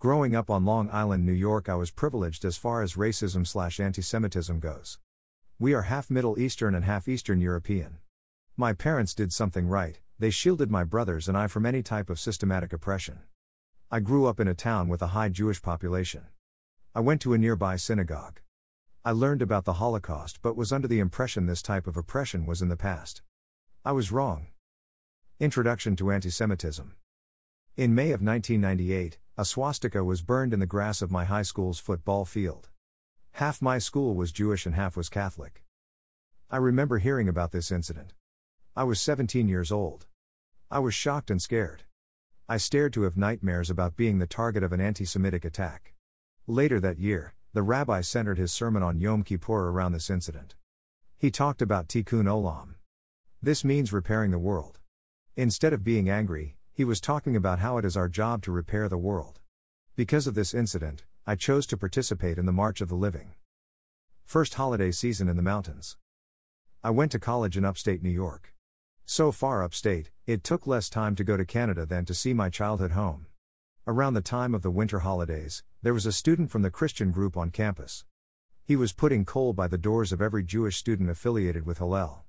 Growing up on Long Island, New York, I was privileged as far as racism slash anti Semitism goes. We are half Middle Eastern and half Eastern European. My parents did something right, they shielded my brothers and I from any type of systematic oppression. I grew up in a town with a high Jewish population. I went to a nearby synagogue. I learned about the Holocaust but was under the impression this type of oppression was in the past. I was wrong. Introduction to Anti Semitism. In May of 1998, a swastika was burned in the grass of my high school's football field. Half my school was Jewish and half was Catholic. I remember hearing about this incident. I was 17 years old. I was shocked and scared. I stared to have nightmares about being the target of an anti Semitic attack. Later that year, the rabbi centered his sermon on Yom Kippur around this incident. He talked about tikkun olam. This means repairing the world. Instead of being angry, he was talking about how it is our job to repair the world. Because of this incident, I chose to participate in the March of the Living. First holiday season in the mountains. I went to college in upstate New York. So far upstate, it took less time to go to Canada than to see my childhood home. Around the time of the winter holidays, there was a student from the Christian group on campus. He was putting coal by the doors of every Jewish student affiliated with Hillel.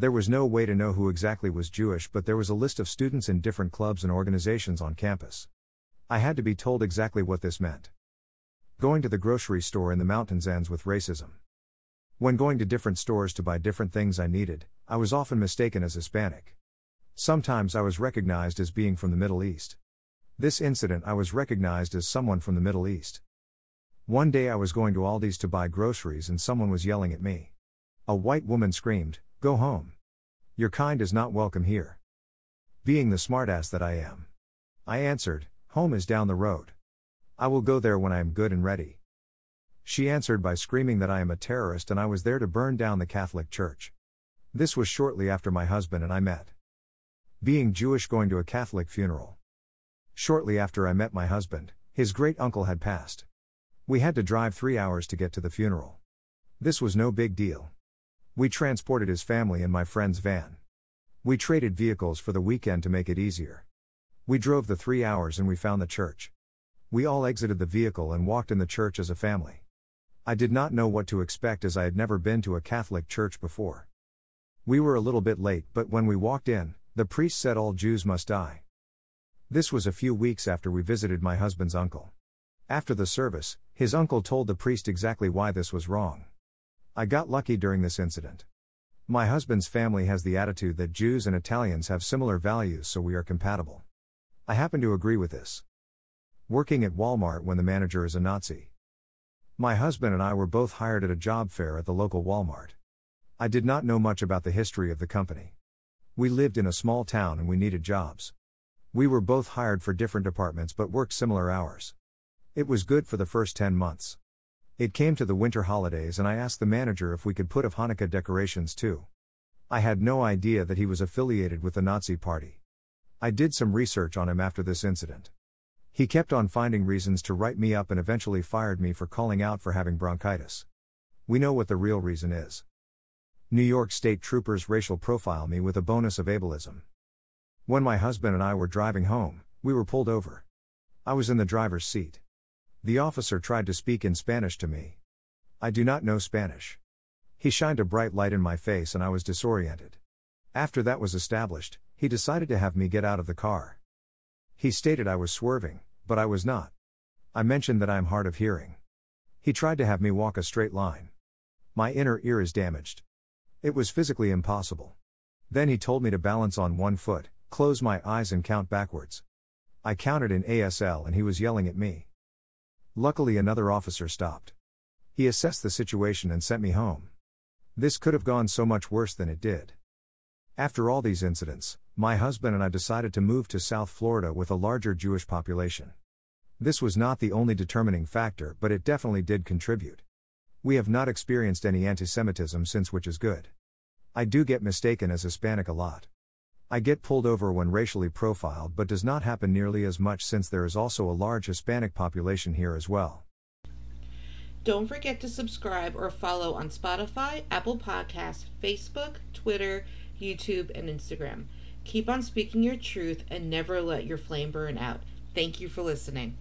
There was no way to know who exactly was Jewish, but there was a list of students in different clubs and organizations on campus. I had to be told exactly what this meant. Going to the grocery store in the mountains ends with racism. When going to different stores to buy different things I needed, I was often mistaken as Hispanic. Sometimes I was recognized as being from the Middle East. This incident, I was recognized as someone from the Middle East. One day I was going to Aldi's to buy groceries and someone was yelling at me. A white woman screamed, Go home. Your kind is not welcome here. Being the smartass that I am. I answered, Home is down the road. I will go there when I am good and ready. She answered by screaming that I am a terrorist and I was there to burn down the Catholic Church. This was shortly after my husband and I met. Being Jewish going to a Catholic funeral. Shortly after I met my husband, his great uncle had passed. We had to drive three hours to get to the funeral. This was no big deal. We transported his family in my friend's van. We traded vehicles for the weekend to make it easier. We drove the three hours and we found the church. We all exited the vehicle and walked in the church as a family. I did not know what to expect as I had never been to a Catholic church before. We were a little bit late, but when we walked in, the priest said all Jews must die. This was a few weeks after we visited my husband's uncle. After the service, his uncle told the priest exactly why this was wrong. I got lucky during this incident. My husband's family has the attitude that Jews and Italians have similar values, so we are compatible. I happen to agree with this. Working at Walmart when the manager is a Nazi. My husband and I were both hired at a job fair at the local Walmart. I did not know much about the history of the company. We lived in a small town and we needed jobs. We were both hired for different departments but worked similar hours. It was good for the first 10 months. It came to the winter holidays and I asked the manager if we could put up Hanukkah decorations too. I had no idea that he was affiliated with the Nazi Party. I did some research on him after this incident. He kept on finding reasons to write me up and eventually fired me for calling out for having bronchitis. We know what the real reason is. New York State troopers racial profile me with a bonus of ableism. When my husband and I were driving home, we were pulled over. I was in the driver's seat. The officer tried to speak in Spanish to me. I do not know Spanish. He shined a bright light in my face and I was disoriented. After that was established, he decided to have me get out of the car. He stated I was swerving, but I was not. I mentioned that I am hard of hearing. He tried to have me walk a straight line. My inner ear is damaged. It was physically impossible. Then he told me to balance on one foot, close my eyes, and count backwards. I counted in ASL and he was yelling at me. Luckily, another officer stopped. He assessed the situation and sent me home. This could have gone so much worse than it did. After all these incidents, my husband and I decided to move to South Florida with a larger Jewish population. This was not the only determining factor, but it definitely did contribute. We have not experienced any anti Semitism since, which is good. I do get mistaken as Hispanic a lot. I get pulled over when racially profiled, but does not happen nearly as much since there is also a large Hispanic population here as well. Don't forget to subscribe or follow on Spotify, Apple Podcasts, Facebook, Twitter, YouTube, and Instagram. Keep on speaking your truth and never let your flame burn out. Thank you for listening.